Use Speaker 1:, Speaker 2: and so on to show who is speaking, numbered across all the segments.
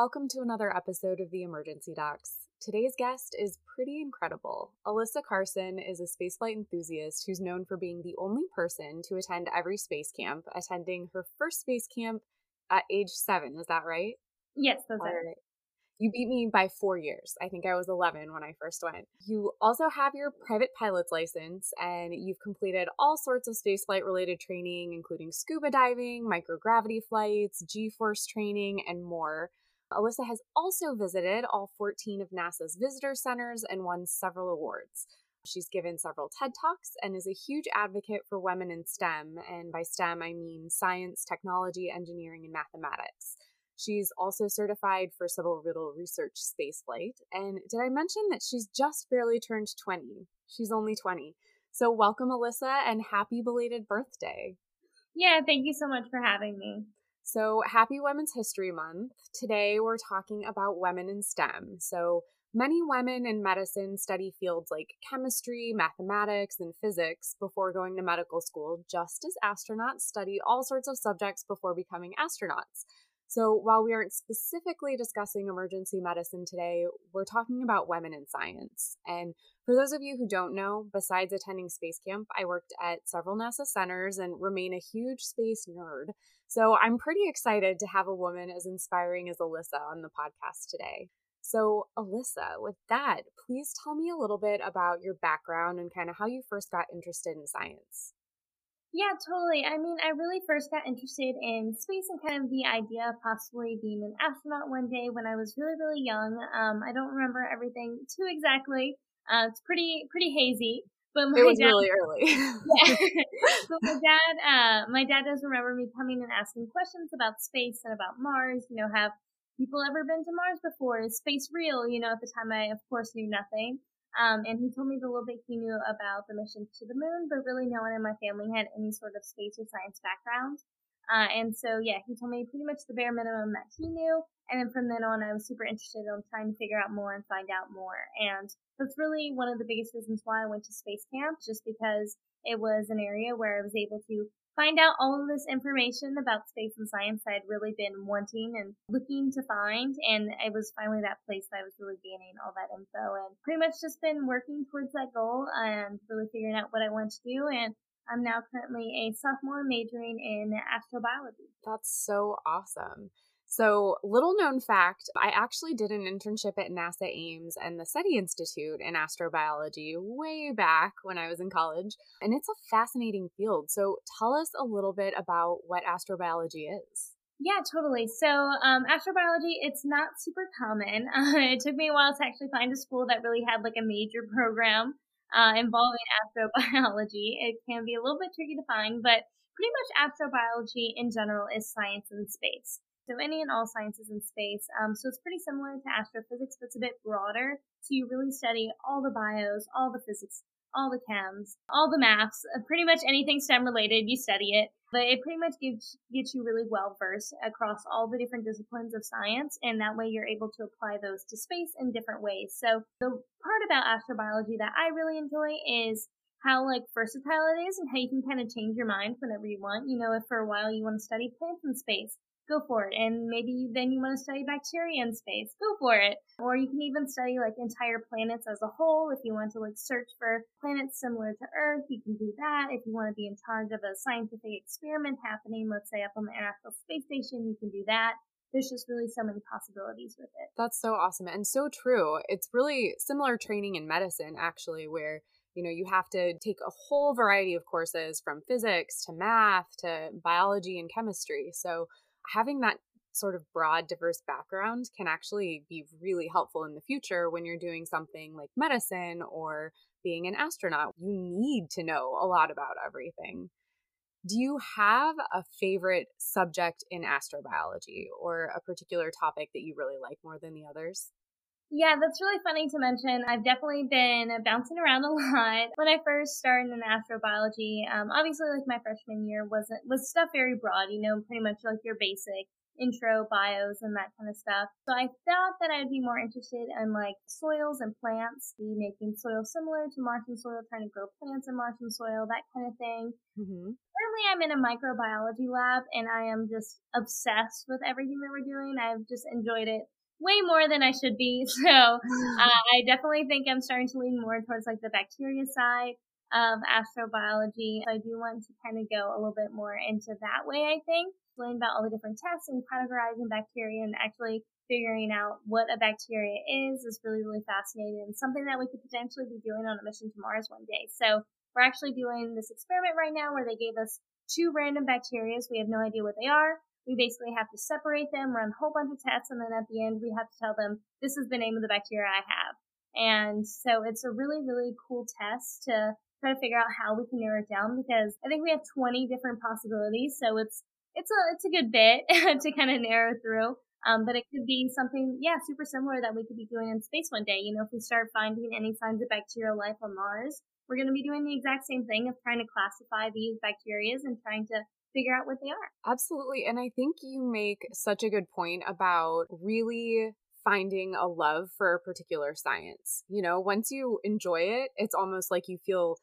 Speaker 1: welcome to another episode of the Emergency Docs. Today's guest is pretty incredible. Alyssa Carson is a spaceflight enthusiast who's known for being the only person to attend every space camp, attending her first space camp at age seven. Is that right?
Speaker 2: Yes, that's right.
Speaker 1: You beat me by four years. I think I was 11 when I first went. You also have your private pilot's license, and you've completed all sorts of spaceflight related training, including scuba diving, microgravity flights, G force training, and more. Alyssa has also visited all 14 of NASA's visitor centers and won several awards. She's given several TED Talks and is a huge advocate for women in STEM. And by STEM, I mean science, technology, engineering, and mathematics. She's also certified for suborbital research spaceflight. And did I mention that she's just barely turned 20? She's only 20. So, welcome, Alyssa, and happy belated birthday.
Speaker 2: Yeah, thank you so much for having me.
Speaker 1: So, happy Women's History Month. Today, we're talking about women in STEM. So, many women in medicine study fields like chemistry, mathematics, and physics before going to medical school, just as astronauts study all sorts of subjects before becoming astronauts. So, while we aren't specifically discussing emergency medicine today, we're talking about women in science. And for those of you who don't know, besides attending Space Camp, I worked at several NASA centers and remain a huge space nerd. So, I'm pretty excited to have a woman as inspiring as Alyssa on the podcast today. So, Alyssa, with that, please tell me a little bit about your background and kind of how you first got interested in science.
Speaker 2: Yeah, totally. I mean, I really first got interested in space and kind of the idea of possibly being an astronaut one day when I was really, really young. Um, I don't remember everything too exactly. Uh, it's pretty, pretty hazy.
Speaker 1: But my it was dad, really early.
Speaker 2: yeah. but my dad, uh, my dad does remember me coming and asking questions about space and about Mars. You know, have people ever been to Mars before? Is space real? You know, at the time I, of course, knew nothing. Um, and he told me the little bit he knew about the mission to the moon, but really no one in my family had any sort of space or science background. Uh, and so, yeah, he told me pretty much the bare minimum that he knew. And then from then on, I was super interested in trying to figure out more and find out more. And that's really one of the biggest reasons why I went to space camp, just because it was an area where I was able to find out all of this information about space and science I'd really been wanting and looking to find. And it was finally that place that I was really gaining all that info and pretty much just been working towards that goal and really figuring out what I want to do. And I'm now currently a sophomore majoring in astrobiology.
Speaker 1: That's so awesome. So, little known fact I actually did an internship at NASA Ames and the SETI Institute in astrobiology way back when I was in college, and it's a fascinating field. So, tell us a little bit about what astrobiology is.
Speaker 2: Yeah, totally. So, um, astrobiology, it's not super common. Uh, it took me a while to actually find a school that really had like a major program uh, involving astrobiology. It can be a little bit tricky to find, but pretty much astrobiology in general is science in space so any and all sciences in space. Um, so it's pretty similar to astrophysics, but it's a bit broader. So you really study all the bios, all the physics, all the chems, all the maths, uh, pretty much anything STEM related, you study it. But it pretty much gets, gets you really well versed across all the different disciplines of science, and that way you're able to apply those to space in different ways. So the part about astrobiology that I really enjoy is how like versatile it is and how you can kind of change your mind whenever you want. You know, if for a while you want to study plants in space, go for it. And maybe then you want to study bacteria in space, go for it. Or you can even study like entire planets as a whole. If you want to like search for planets similar to Earth, you can do that. If you want to be in charge of a scientific experiment happening, let's say up on the International Space Station, you can do that there's just really so many possibilities with it.
Speaker 1: That's so awesome and so true. It's really similar training in medicine, actually, where you know you have to take a whole variety of courses from physics to math to biology and chemistry. So having that sort of broad, diverse background can actually be really helpful in the future when you're doing something like medicine or being an astronaut. You need to know a lot about everything. Do you have a favorite subject in astrobiology or a particular topic that you really like more than the others?
Speaker 2: Yeah, that's really funny to mention. I've definitely been bouncing around a lot. When I first started in astrobiology, um, obviously like my freshman year wasn't was stuff very broad, you know, pretty much like your basic intro bios and that kind of stuff. So I thought that I'd be more interested in like soils and plants, be making soil similar to Martian soil, trying to grow plants in Martian soil, that kind of thing. Mm-hmm. Currently, I'm in a microbiology lab and I am just obsessed with everything that we're doing. I've just enjoyed it way more than I should be. So uh, I definitely think I'm starting to lean more towards like the bacteria side of astrobiology. I do want to kind of go a little bit more into that way, I think. Learn about all the different tests and categorizing bacteria and actually figuring out what a bacteria is is really, really fascinating and something that we could potentially be doing on a mission to Mars one day. So we're actually doing this experiment right now where they gave us two random bacteria. We have no idea what they are. We basically have to separate them, run a whole bunch of tests, and then at the end we have to tell them, this is the name of the bacteria I have. And so it's a really, really cool test to try to figure out how we can narrow it down because I think we have 20 different possibilities. So it's, it's a, it's a good bit to kind of narrow through. Um, but it could be something, yeah, super similar that we could be doing in space one day. You know, if we start finding any signs of bacterial life on Mars, we're going to be doing the exact same thing of trying to classify these bacterias and trying to figure out what they are.
Speaker 1: Absolutely. And I think you make such a good point about really finding a love for a particular science. You know, once you enjoy it, it's almost like you feel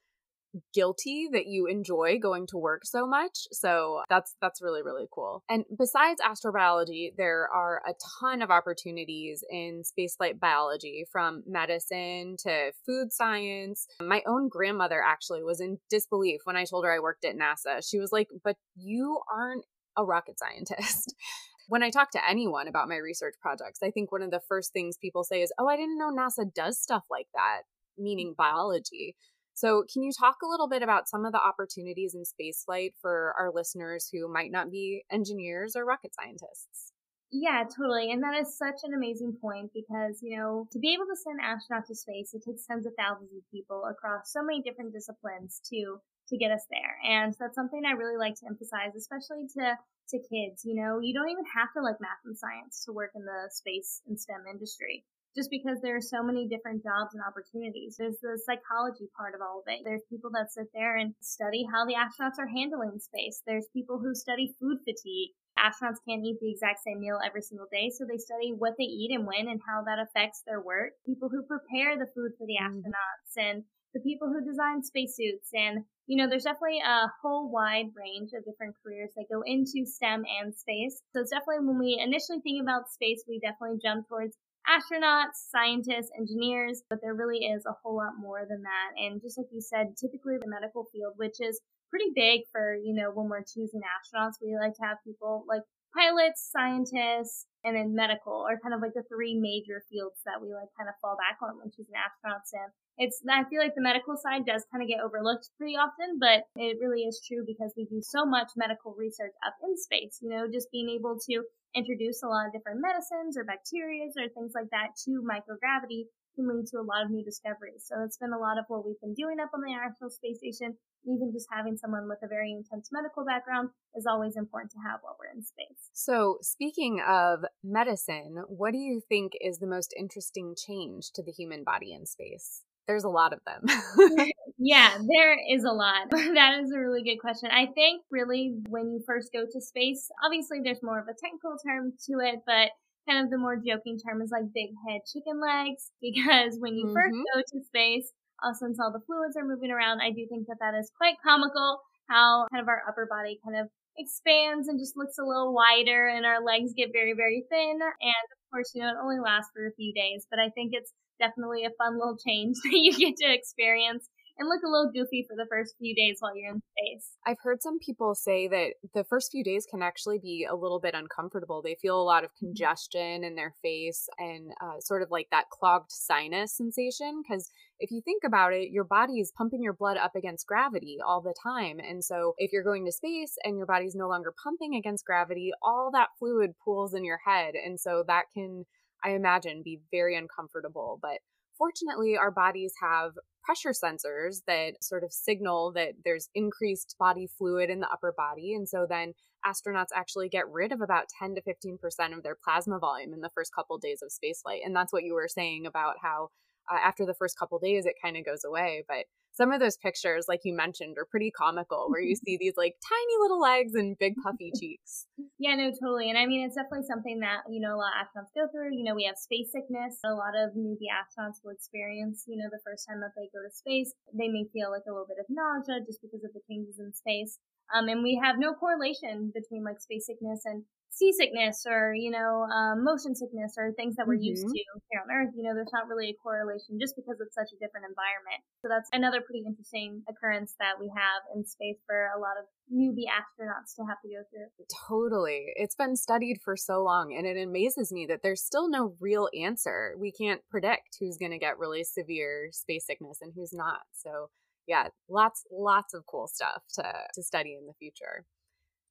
Speaker 1: guilty that you enjoy going to work so much. So that's that's really really cool. And besides astrobiology, there are a ton of opportunities in spaceflight biology from medicine to food science. My own grandmother actually was in disbelief when I told her I worked at NASA. She was like, "But you aren't a rocket scientist." when I talk to anyone about my research projects, I think one of the first things people say is, "Oh, I didn't know NASA does stuff like that," meaning biology. So, can you talk a little bit about some of the opportunities in spaceflight for our listeners who might not be engineers or rocket scientists?
Speaker 2: Yeah, totally. And that is such an amazing point because, you know, to be able to send astronauts to space, it takes tens of thousands of people across so many different disciplines to to get us there. And that's something I really like to emphasize, especially to to kids. You know, you don't even have to like math and science to work in the space and STEM industry just because there are so many different jobs and opportunities. There's the psychology part of all of it. There's people that sit there and study how the astronauts are handling space. There's people who study food fatigue. Astronauts can't eat the exact same meal every single day, so they study what they eat and when and how that affects their work. People who prepare the food for the mm-hmm. astronauts and the people who design spacesuits and you know, there's definitely a whole wide range of different careers that go into STEM and space. So it's definitely when we initially think about space, we definitely jump towards astronauts, scientists, engineers, but there really is a whole lot more than that. And just like you said, typically the medical field, which is pretty big for, you know, when we're choosing astronauts, we like to have people like pilots, scientists, and then medical are kind of like the three major fields that we like kind of fall back on when choosing astronauts in. It's, I feel like the medical side does kind of get overlooked pretty often, but it really is true because we do so much medical research up in space, you know, just being able to introduce a lot of different medicines or bacteria or things like that to microgravity can lead to a lot of new discoveries. So it's been a lot of what we've been doing up on the International Space Station. Even just having someone with a very intense medical background is always important to have while we're in space.
Speaker 1: So, speaking of medicine, what do you think is the most interesting change to the human body in space? There's a lot of them.
Speaker 2: yeah, there is a lot. that is a really good question. I think really when you first go to space, obviously there's more of a technical term to it, but kind of the more joking term is like big head chicken legs because when you mm-hmm. first go to space, uh, since all the fluids are moving around, I do think that that is quite comical how kind of our upper body kind of expands and just looks a little wider and our legs get very, very thin. And of course, you know, it only lasts for a few days, but I think it's definitely a fun little change that you get to experience and look a little goofy for the first few days while you're in space.
Speaker 1: I've heard some people say that the first few days can actually be a little bit uncomfortable. They feel a lot of mm-hmm. congestion in their face and uh, sort of like that clogged sinus sensation. Because if you think about it, your body is pumping your blood up against gravity all the time. And so if you're going to space and your body's no longer pumping against gravity, all that fluid pools in your head. And so that can I imagine, be very uncomfortable. But fortunately, our bodies have pressure sensors that sort of signal that there's increased body fluid in the upper body. And so then astronauts actually get rid of about 10 to 15% of their plasma volume in the first couple days of spaceflight. And that's what you were saying about how uh, after the first couple days, it kind of goes away. But some of those pictures, like you mentioned, are pretty comical where you see these like tiny little legs and big puffy cheeks.
Speaker 2: Yeah, no, totally. And I mean, it's definitely something that, you know, a lot of astronauts go through. You know, we have space sickness. A lot of newbie astronauts will experience, you know, the first time that they go to space. They may feel like a little bit of nausea just because of the changes in space. Um, and we have no correlation between like space sickness and seasickness or, you know, um, motion sickness or things that we're mm-hmm. used to here on Earth. You know, there's not really a correlation just because it's such a different environment. So that's another pretty interesting occurrence that we have in space for a lot of newbie astronauts to have to go through.
Speaker 1: Totally. It's been studied for so long and it amazes me that there's still no real answer. We can't predict who's going to get really severe space sickness and who's not. So, yeah, lots lots of cool stuff to to study in the future.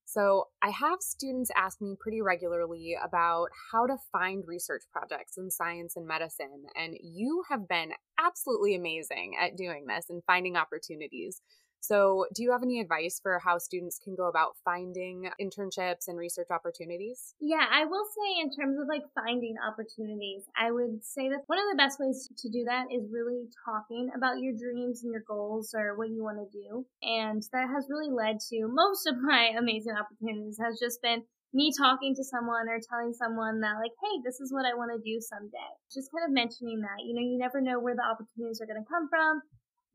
Speaker 1: So, I have students ask me pretty regularly about how to find research projects in science and medicine, and you have been absolutely amazing at doing this and finding opportunities. So, do you have any advice for how students can go about finding internships and research opportunities?
Speaker 2: Yeah, I will say, in terms of like finding opportunities, I would say that one of the best ways to do that is really talking about your dreams and your goals or what you want to do. And that has really led to most of my amazing opportunities, has just been me talking to someone or telling someone that like, hey, this is what I want to do someday. Just kind of mentioning that, you know, you never know where the opportunities are going to come from.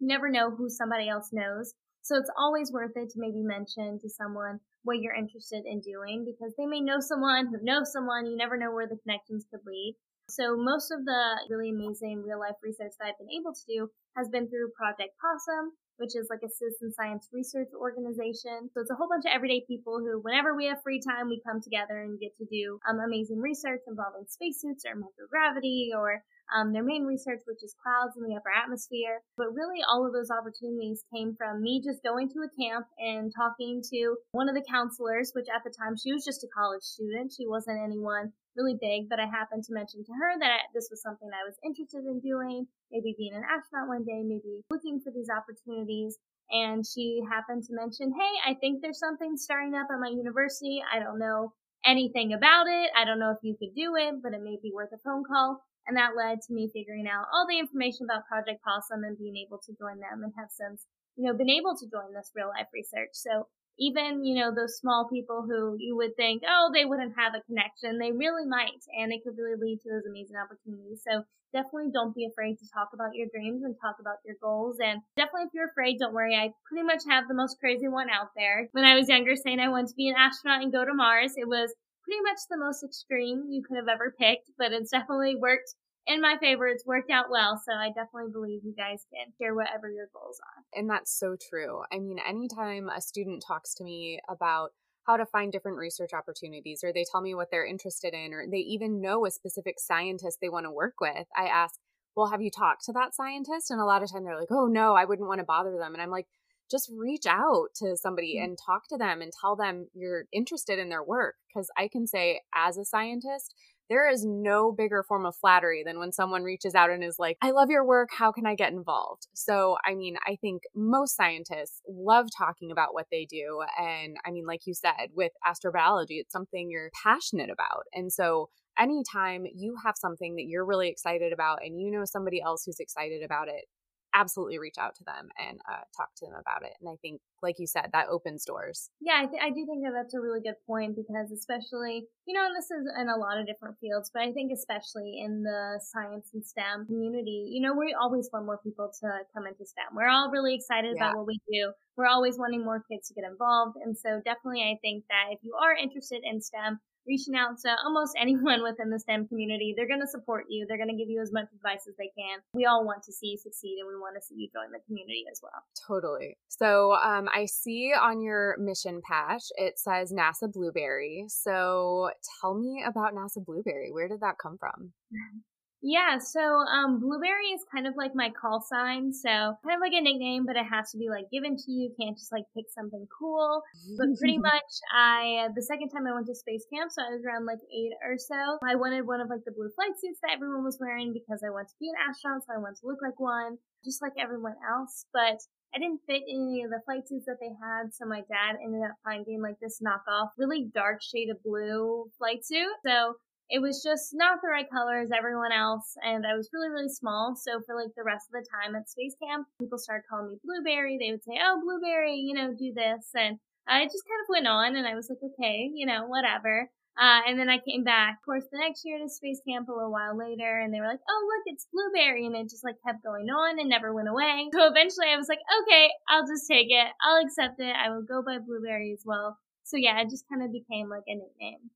Speaker 2: Never know who somebody else knows. So it's always worth it to maybe mention to someone what you're interested in doing because they may know someone who knows someone. You never know where the connections could lead. So most of the really amazing real life research that I've been able to do has been through Project Possum, which is like a citizen science research organization. So it's a whole bunch of everyday people who, whenever we have free time, we come together and get to do um, amazing research involving spacesuits or microgravity or um, their main research, which is clouds in the upper atmosphere. But really, all of those opportunities came from me just going to a camp and talking to one of the counselors, which at the time she was just a college student. She wasn't anyone really big, but I happened to mention to her that this was something I was interested in doing, maybe being an astronaut one day, maybe looking for these opportunities. And she happened to mention, Hey, I think there's something starting up at my university. I don't know anything about it. I don't know if you could do it, but it may be worth a phone call. And that led to me figuring out all the information about Project Possum and being able to join them and have since, you know, been able to join this real life research. So even, you know, those small people who you would think, oh, they wouldn't have a connection, they really might, and it could really lead to those amazing opportunities. So definitely don't be afraid to talk about your dreams and talk about your goals. And definitely if you're afraid, don't worry. I pretty much have the most crazy one out there. When I was younger saying I wanted to be an astronaut and go to Mars, it was pretty much the most extreme you could have ever picked, but it's definitely worked in my favor. It's worked out well. So I definitely believe you guys can share whatever your goals are.
Speaker 1: And that's so true. I mean, anytime a student talks to me about how to find different research opportunities, or they tell me what they're interested in, or they even know a specific scientist they want to work with, I ask, well, have you talked to that scientist? And a lot of time they're like, oh, no, I wouldn't want to bother them. And I'm like, just reach out to somebody mm-hmm. and talk to them and tell them you're interested in their work. Because I can say, as a scientist, there is no bigger form of flattery than when someone reaches out and is like, I love your work. How can I get involved? So, I mean, I think most scientists love talking about what they do. And I mean, like you said, with astrobiology, it's something you're passionate about. And so, anytime you have something that you're really excited about and you know somebody else who's excited about it, absolutely reach out to them and uh, talk to them about it. And I think, like you said, that opens doors.
Speaker 2: Yeah, I, th- I do think that that's a really good point because, especially, you know, and this is in a lot of different fields, but I think especially in the science and STEM community, you know, we always want more people to come into STEM. We're all really excited yeah. about what we do. We're always wanting more kids to get involved. And so, definitely, I think that if you are interested in STEM, reaching out to almost anyone within the STEM community. They're going to support you. They're going to give you as much advice as they can. We all want to see you succeed and we want to see you join the community as well.
Speaker 1: Totally. So um, I see on your mission patch, it says NASA Blueberry. So tell me about NASA Blueberry. Where did that come from?
Speaker 2: Yeah, so um, Blueberry is kind of like my call sign. So kind of like a nickname, but it has to be like given to you. Can't just like pick something cool. But pretty much, I the second time I went to space camp, so I was around like eight or so. I wanted one of like the blue flight suits that everyone was wearing because I wanted to be an astronaut, so I wanted to look like one, just like everyone else. But I didn't fit in any of the flight suits that they had, so my dad ended up finding like this knockoff, really dark shade of blue flight suit. So it was just not the right color as everyone else, and I was really, really small. So for like the rest of the time at space camp, people started calling me Blueberry. They would say, "Oh, Blueberry, you know, do this," and I just kind of went on, and I was like, "Okay, you know, whatever." Uh, and then I came back, of course, the next year to space camp a little while later, and they were like, "Oh, look, it's Blueberry," and it just like kept going on and never went away. So eventually, I was like, "Okay, I'll just take it. I'll accept it. I will go by Blueberry as well." So yeah, it just kind of became like a nickname.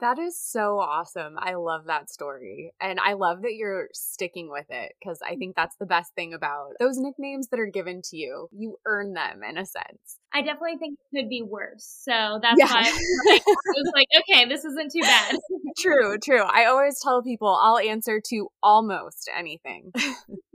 Speaker 1: That is so awesome. I love that story. And I love that you're sticking with it because I think that's the best thing about those nicknames that are given to you. You earn them in a sense.
Speaker 2: I definitely think it could be worse. So that's yeah. why I was, like, I was like, okay, this isn't too bad.
Speaker 1: true, true. I always tell people I'll answer to almost anything.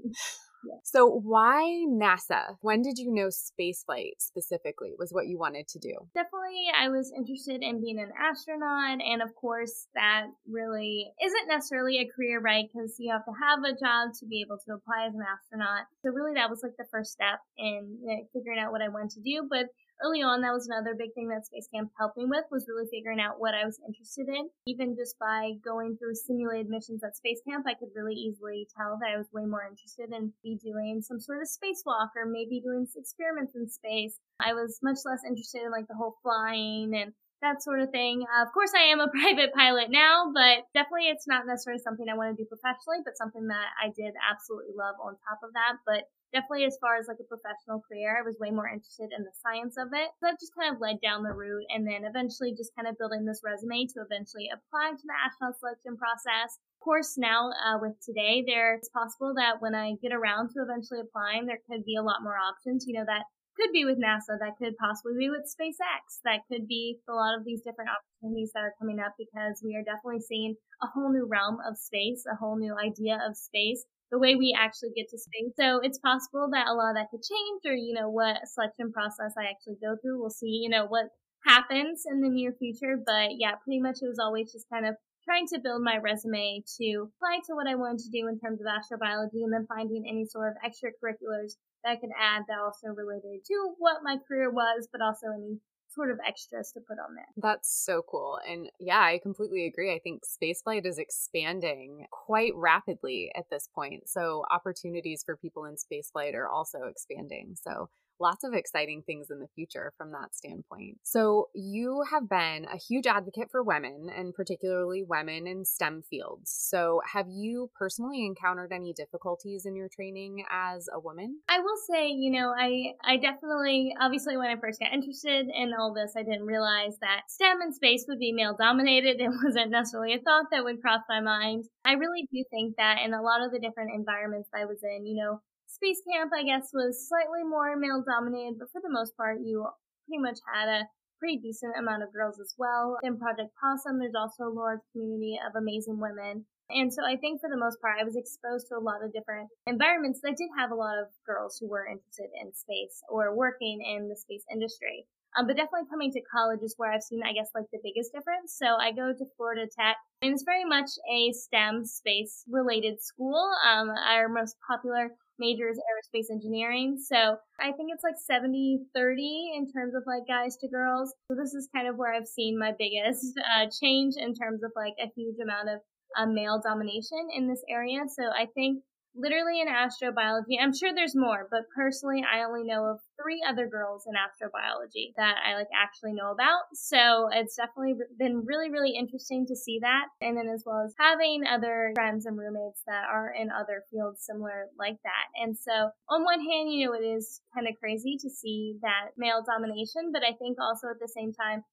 Speaker 1: So, why NASA? When did you know spaceflight specifically was what you wanted to do?
Speaker 2: Definitely, I was interested in being an astronaut. And of course, that really isn't necessarily a career, right? Because you have to have a job to be able to apply as an astronaut. So, really, that was like the first step in you know, figuring out what I wanted to do. But early on, that was another big thing that Space Camp helped me with was really figuring out what I was interested in. Even just by going through simulated missions at Space Camp, I could really easily tell that I was way more interested in be doing some sort of spacewalk or maybe doing experiments in space. I was much less interested in like the whole flying and that sort of thing. Uh, of course, I am a private pilot now, but definitely it's not necessarily something I want to do professionally, but something that I did absolutely love on top of that. But definitely as far as like a professional career, I was way more interested in the science of it. So that just kind of led down the route and then eventually just kind of building this resume to eventually apply to the astronaut selection process. Of course, now uh, with today, there it's possible that when I get around to eventually applying, there could be a lot more options. You know, that could be with NASA, that could possibly be with SpaceX, that could be a lot of these different opportunities that are coming up because we are definitely seeing a whole new realm of space, a whole new idea of space the way we actually get to space. So it's possible that a lot of that could change or, you know, what selection process I actually go through. We'll see, you know, what happens in the near future. But yeah, pretty much it was always just kind of trying to build my resume to apply to what I wanted to do in terms of astrobiology and then finding any sort of extracurriculars that I could add that also related to what my career was, but also any sort of extras to put on there.
Speaker 1: That's so cool. And yeah, I completely agree. I think spaceflight is expanding quite rapidly at this point. So opportunities for people in spaceflight are also expanding. So lots of exciting things in the future from that standpoint. So, you have been a huge advocate for women and particularly women in STEM fields. So, have you personally encountered any difficulties in your training as a woman?
Speaker 2: I will say, you know, I I definitely obviously when I first got interested in all this, I didn't realize that STEM and space would be male dominated. It wasn't necessarily a thought that would cross my mind. I really do think that in a lot of the different environments I was in, you know, Space Camp, I guess, was slightly more male dominated, but for the most part, you pretty much had a pretty decent amount of girls as well. In Project Possum, there's also a large community of amazing women. And so I think for the most part, I was exposed to a lot of different environments that did have a lot of girls who were interested in space or working in the space industry. Um, but definitely coming to college is where I've seen, I guess, like the biggest difference. So I go to Florida Tech, and it's very much a STEM space related school. Um, our most popular major is aerospace engineering. So I think it's like 70 30 in terms of like guys to girls. So this is kind of where I've seen my biggest uh, change in terms of like a huge amount of uh, male domination in this area. So I think literally in astrobiology. I'm sure there's more, but personally, I only know of three other girls in astrobiology that I like actually know about. So it's definitely been really, really interesting to see that. And then as well as having other friends and roommates that are in other fields similar like that. And so on one hand, you know, it is kind of crazy to see that male domination, but I think also at the same time,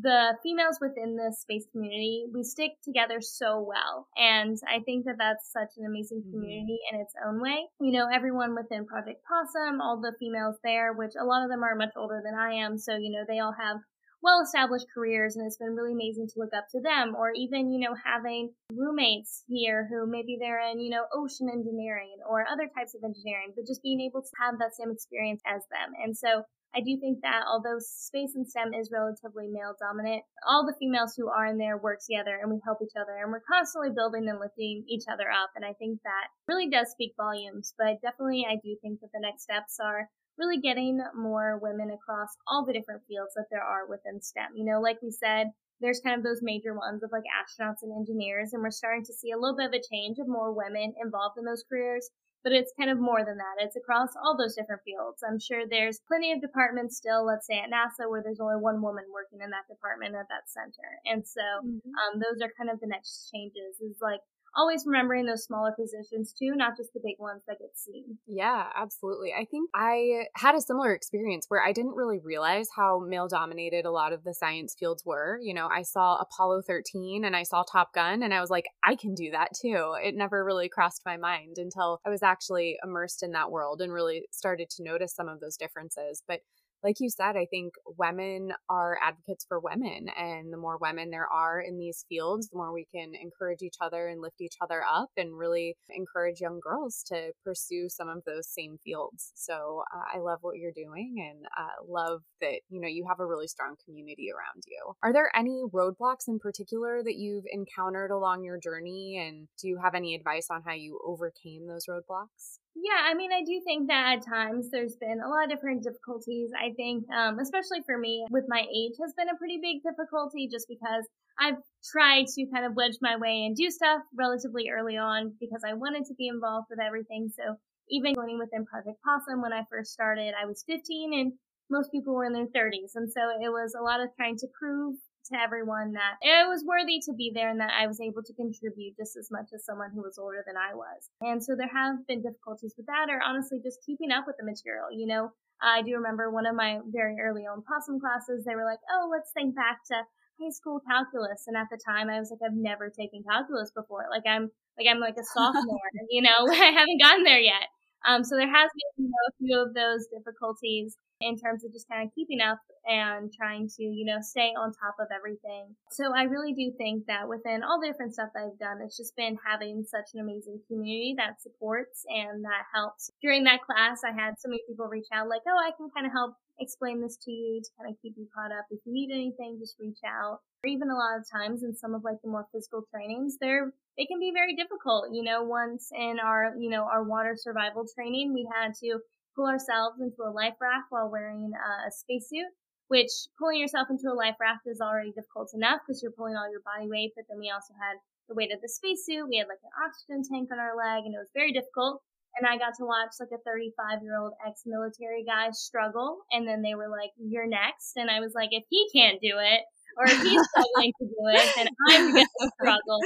Speaker 2: the females within the space community, we stick together so well. And I think that that's such an amazing mm-hmm. community mm-hmm. in its own way. You know, everyone within Project Possum, all the females there, which a lot of them are much older than I am. So, you know, they all have well established careers and it's been really amazing to look up to them or even you know having roommates here who maybe they're in you know ocean engineering or other types of engineering but just being able to have that same experience as them and so I do think that although space and STEM is relatively male dominant, all the females who are in there work together and we help each other and we're constantly building and lifting each other up. And I think that really does speak volumes, but definitely I do think that the next steps are really getting more women across all the different fields that there are within STEM. You know, like we said, there's kind of those major ones of like astronauts and engineers, and we're starting to see a little bit of a change of more women involved in those careers. But it's kind of more than that. It's across all those different fields. I'm sure there's plenty of departments still, let's say at NASA, where there's only one woman working in that department at that center. And so mm-hmm. um, those are kind of the next changes is like always remembering those smaller positions too, not just the big ones that get seen.
Speaker 1: Yeah, absolutely. I think I had a similar experience where I didn't really realize how male dominated a lot of the science fields were. You know, I saw Apollo 13 and I saw Top Gun and I was like, I can do that too. It never really crossed my mind until I was actually immersed in that world and really started to notice some of those differences. But like you said, I think women are advocates for women. And the more women there are in these fields, the more we can encourage each other and lift each other up and really encourage young girls to pursue some of those same fields. So uh, I love what you're doing and uh, love that, you know, you have a really strong community around you. Are there any roadblocks in particular that you've encountered along your journey? And do you have any advice on how you overcame those roadblocks?
Speaker 2: Yeah, I mean, I do think that at times there's been a lot of different difficulties. I think, um, especially for me, with my age has been a pretty big difficulty just because I've tried to kind of wedge my way and do stuff relatively early on because I wanted to be involved with everything. So even going within Project Possum when I first started, I was 15 and most people were in their 30s. And so it was a lot of trying to prove to everyone that it was worthy to be there and that I was able to contribute just as much as someone who was older than I was. And so there have been difficulties with that or honestly just keeping up with the material. You know, I do remember one of my very early on possum classes, they were like, oh, let's think back to high school calculus. And at the time I was like, I've never taken calculus before. Like I'm, like I'm like a sophomore, you know, I haven't gotten there yet. Um, so there has been, you know, a few of those difficulties in terms of just kind of keeping up and trying to, you know, stay on top of everything. So I really do think that within all the different stuff that I've done, it's just been having such an amazing community that supports and that helps. During that class, I had so many people reach out like, oh, I can kind of help explain this to you to kind of keep you caught up. If you need anything, just reach out. Or even a lot of times in some of like the more physical trainings, they're they can be very difficult. You know, once in our, you know, our water survival training, we had to pull ourselves into a life raft while wearing a spacesuit, which pulling yourself into a life raft is already difficult enough because you're pulling all your body weight, but then we also had the weight of the spacesuit. We had like an oxygen tank on our leg and it was very difficult. And I got to watch like a 35 year old ex military guy struggle. And then they were like, you're next. And I was like, if he can't do it, or if he's struggling to do it, then I'm going to struggle.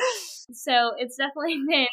Speaker 2: So it's definitely been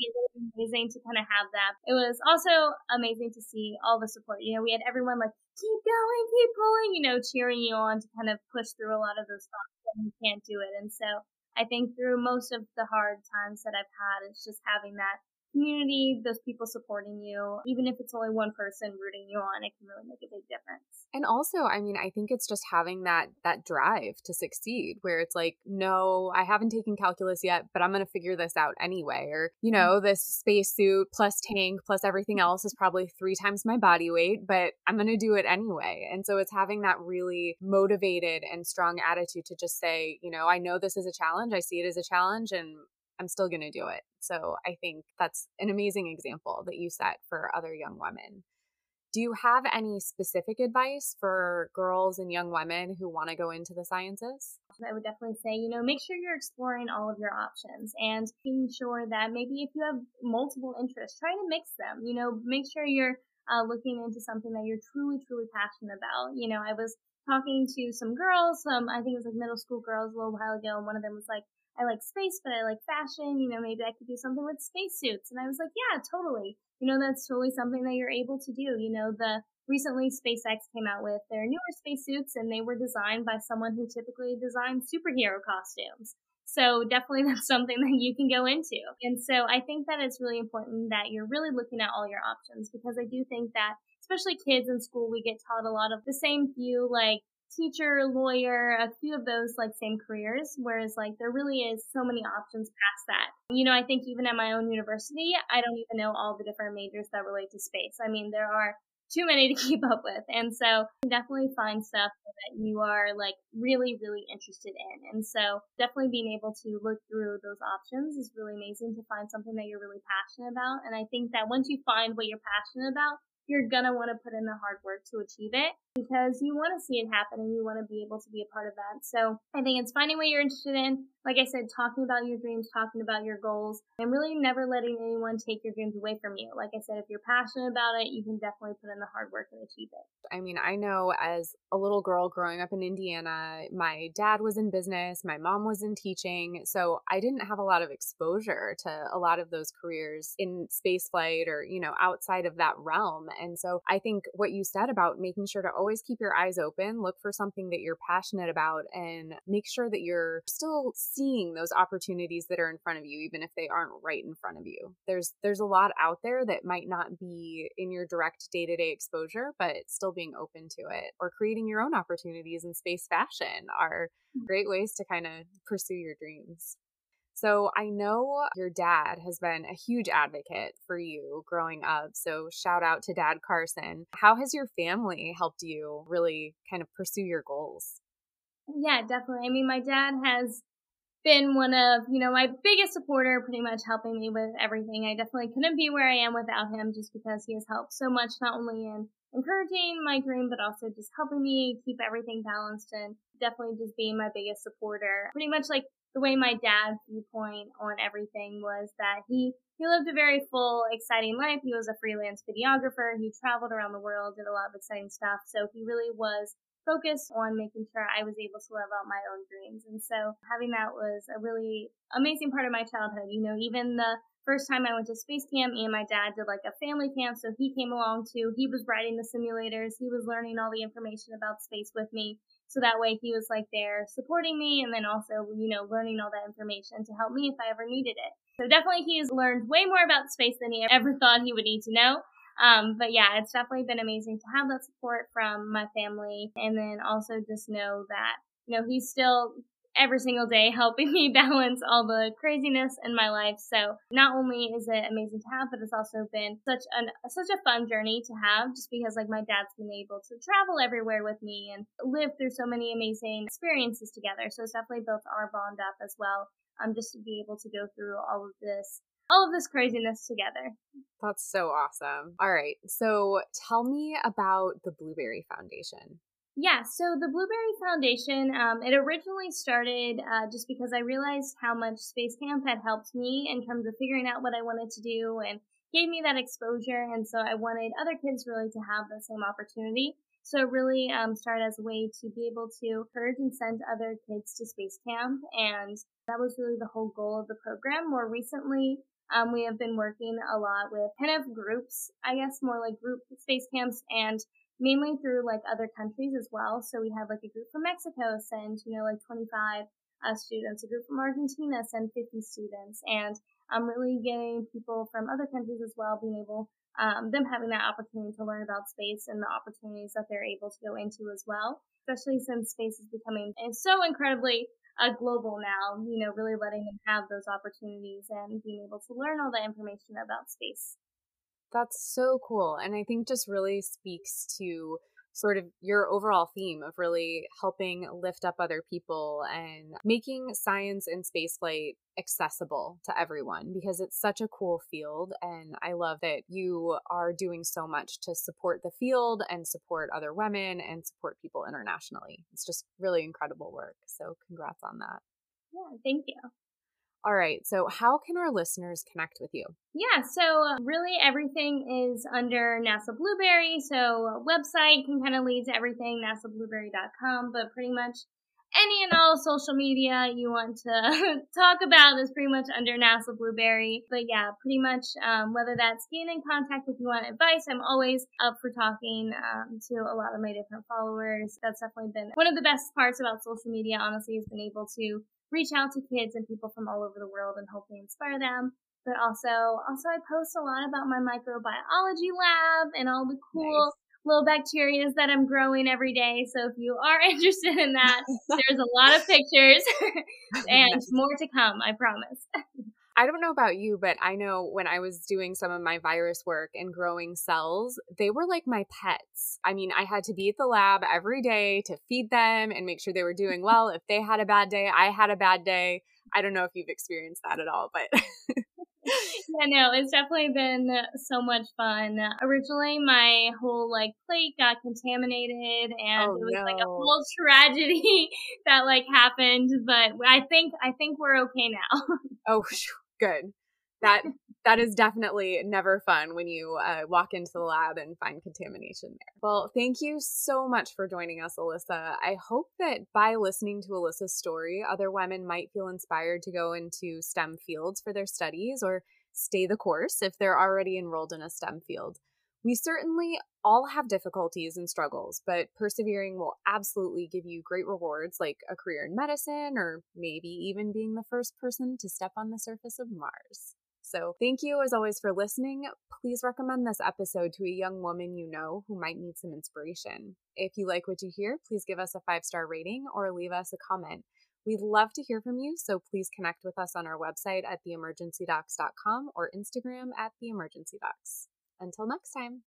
Speaker 2: amazing to kind of have that. It was also amazing to see all the support. You know, we had everyone like, keep going, keep pulling, you know, cheering you on to kind of push through a lot of those thoughts when you can't do it. And so I think through most of the hard times that I've had, it's just having that community, those people supporting you, even if it's only one person rooting you on, it can really make a big difference.
Speaker 1: And also, I mean, I think it's just having that that drive to succeed where it's like, no, I haven't taken calculus yet, but I'm going to figure this out anyway. Or, you mm-hmm. know, this spacesuit plus tank plus everything else is probably 3 times my body weight, but I'm going to do it anyway. And so it's having that really motivated and strong attitude to just say, you know, I know this is a challenge. I see it as a challenge and I'm still going to do it. So I think that's an amazing example that you set for other young women. Do you have any specific advice for girls and young women who want to go into the sciences?
Speaker 2: I would definitely say, you know, make sure you're exploring all of your options and making sure that maybe if you have multiple interests, try to mix them. You know, make sure you're uh, looking into something that you're truly, truly passionate about. You know, I was talking to some girls, um, I think it was like middle school girls a little while ago, and one of them was like, I like space, but I like fashion. You know, maybe I could do something with spacesuits. And I was like, yeah, totally. You know, that's totally something that you're able to do. You know, the recently SpaceX came out with their newer spacesuits and they were designed by someone who typically designs superhero costumes. So definitely that's something that you can go into. And so I think that it's really important that you're really looking at all your options because I do think that especially kids in school, we get taught a lot of the same few like teacher, lawyer, a few of those like same careers, whereas like there really is so many options past that. You know, I think even at my own university, I don't even know all the different majors that relate to space. I mean, there are too many to keep up with. And so definitely find stuff that you are like really, really interested in. And so definitely being able to look through those options is really amazing to find something that you're really passionate about. And I think that once you find what you're passionate about, you're gonna want to put in the hard work to achieve it because you want to see it happen and you want to be able to be a part of that. So I think it's finding what you're interested in. Like I said, talking about your dreams, talking about your goals, and really never letting anyone take your dreams away from you. Like I said, if you're passionate about it, you can definitely put in the hard work and achieve it.
Speaker 1: I mean, I know as a little girl growing up in Indiana, my dad was in business, my mom was in teaching. So I didn't have a lot of exposure to a lot of those careers in space flight or, you know, outside of that realm. And so I think what you said about making sure to always keep your eyes open, look for something that you're passionate about, and make sure that you're still seeing those opportunities that are in front of you, even if they aren't right in front of you. There's there's a lot out there that might not be in your direct day to day exposure, but still being open to it or creating your own opportunities in space fashion are mm. great ways to kind of pursue your dreams. So I know your dad has been a huge advocate for you growing up. So shout out to Dad Carson. How has your family helped you really kind of pursue your goals?
Speaker 2: Yeah, definitely. I mean, my dad has been one of, you know, my biggest supporter, pretty much helping me with everything. I definitely couldn't be where I am without him just because he has helped so much, not only in encouraging my dream, but also just helping me keep everything balanced and definitely just being my biggest supporter. Pretty much like the way my dad's viewpoint on everything was that he he lived a very full, exciting life. He was a freelance videographer. He traveled around the world, did a lot of exciting stuff. So he really was focused on making sure I was able to live out my own dreams. And so having that was a really amazing part of my childhood. You know, even the first time I went to space camp, and my dad did like a family camp. So he came along too. He was riding the simulators. He was learning all the information about space with me. So that way he was like there supporting me and then also, you know, learning all that information to help me if I ever needed it. So definitely he has learned way more about space than he ever thought he would need to know. Um, but yeah, it's definitely been amazing to have that support from my family and then also just know that, you know, he's still every single day helping me balance all the craziness in my life. So not only is it amazing to have, but it's also been such an such a fun journey to have just because like my dad's been able to travel everywhere with me and live through so many amazing experiences together. So it's definitely built our bond up as well. Um just to be able to go through all of this all of this craziness together.
Speaker 1: That's so awesome. All right. So tell me about the Blueberry Foundation.
Speaker 2: Yeah, so the Blueberry Foundation, um, it originally started uh, just because I realized how much Space Camp had helped me in terms of figuring out what I wanted to do and gave me that exposure. And so I wanted other kids really to have the same opportunity. So it really um, started as a way to be able to encourage and send other kids to Space Camp. And that was really the whole goal of the program. More recently, um, we have been working a lot with kind of groups, I guess more like group space camps and mainly through like other countries as well. So we had like a group from Mexico send, you know, like 25 uh, students, a group from Argentina send 50 students, and I'm um, really getting people from other countries as well being able, um, them having that opportunity to learn about space and the opportunities that they're able to go into as well, especially since space is becoming so incredibly uh, global now, you know, really letting them have those opportunities and being able to learn all the information about space.
Speaker 1: That's so cool. And I think just really speaks to sort of your overall theme of really helping lift up other people and making science and spaceflight accessible to everyone because it's such a cool field. And I love that you are doing so much to support the field and support other women and support people internationally. It's just really incredible work. So, congrats on that.
Speaker 2: Yeah, thank you.
Speaker 1: All right. So, how can our listeners connect with you?
Speaker 2: Yeah. So, really, everything is under NASA Blueberry. So, website can kind of lead to everything, nasablueberry.com, but pretty much any and all social media you want to talk about is pretty much under NASA Blueberry. But yeah, pretty much um, whether that's getting in contact if you want advice, I'm always up for talking um, to a lot of my different followers. That's definitely been one of the best parts about social media, honestly, has been able to reach out to kids and people from all over the world and hopefully inspire them. But also, also I post a lot about my microbiology lab and all the cool nice. little bacteria that I'm growing every day. So if you are interested in that, there's a lot of pictures and more to come, I promise.
Speaker 1: I don't know about you, but I know when I was doing some of my virus work and growing cells, they were like my pets. I mean, I had to be at the lab every day to feed them and make sure they were doing well. If they had a bad day, I had a bad day. I don't know if you've experienced that at all, but
Speaker 2: yeah, no, it's definitely been so much fun. Originally, my whole like plate got contaminated, and oh, it was no. like a whole tragedy that like happened. But I think I think we're okay now.
Speaker 1: oh, good. That that is definitely never fun when you uh, walk into the lab and find contamination there. Well, thank you so much for joining us, Alyssa. I hope that by listening to Alyssa's story, other women might feel inspired to go into STEM fields for their studies or stay the course if they're already enrolled in a STEM field. We certainly all have difficulties and struggles, but persevering will absolutely give you great rewards like a career in medicine or maybe even being the first person to step on the surface of Mars. So, thank you as always for listening. Please recommend this episode to a young woman you know who might need some inspiration. If you like what you hear, please give us a five star rating or leave us a comment. We'd love to hear from you, so please connect with us on our website at theemergencydocs.com or Instagram at theemergencydocs. Until next time.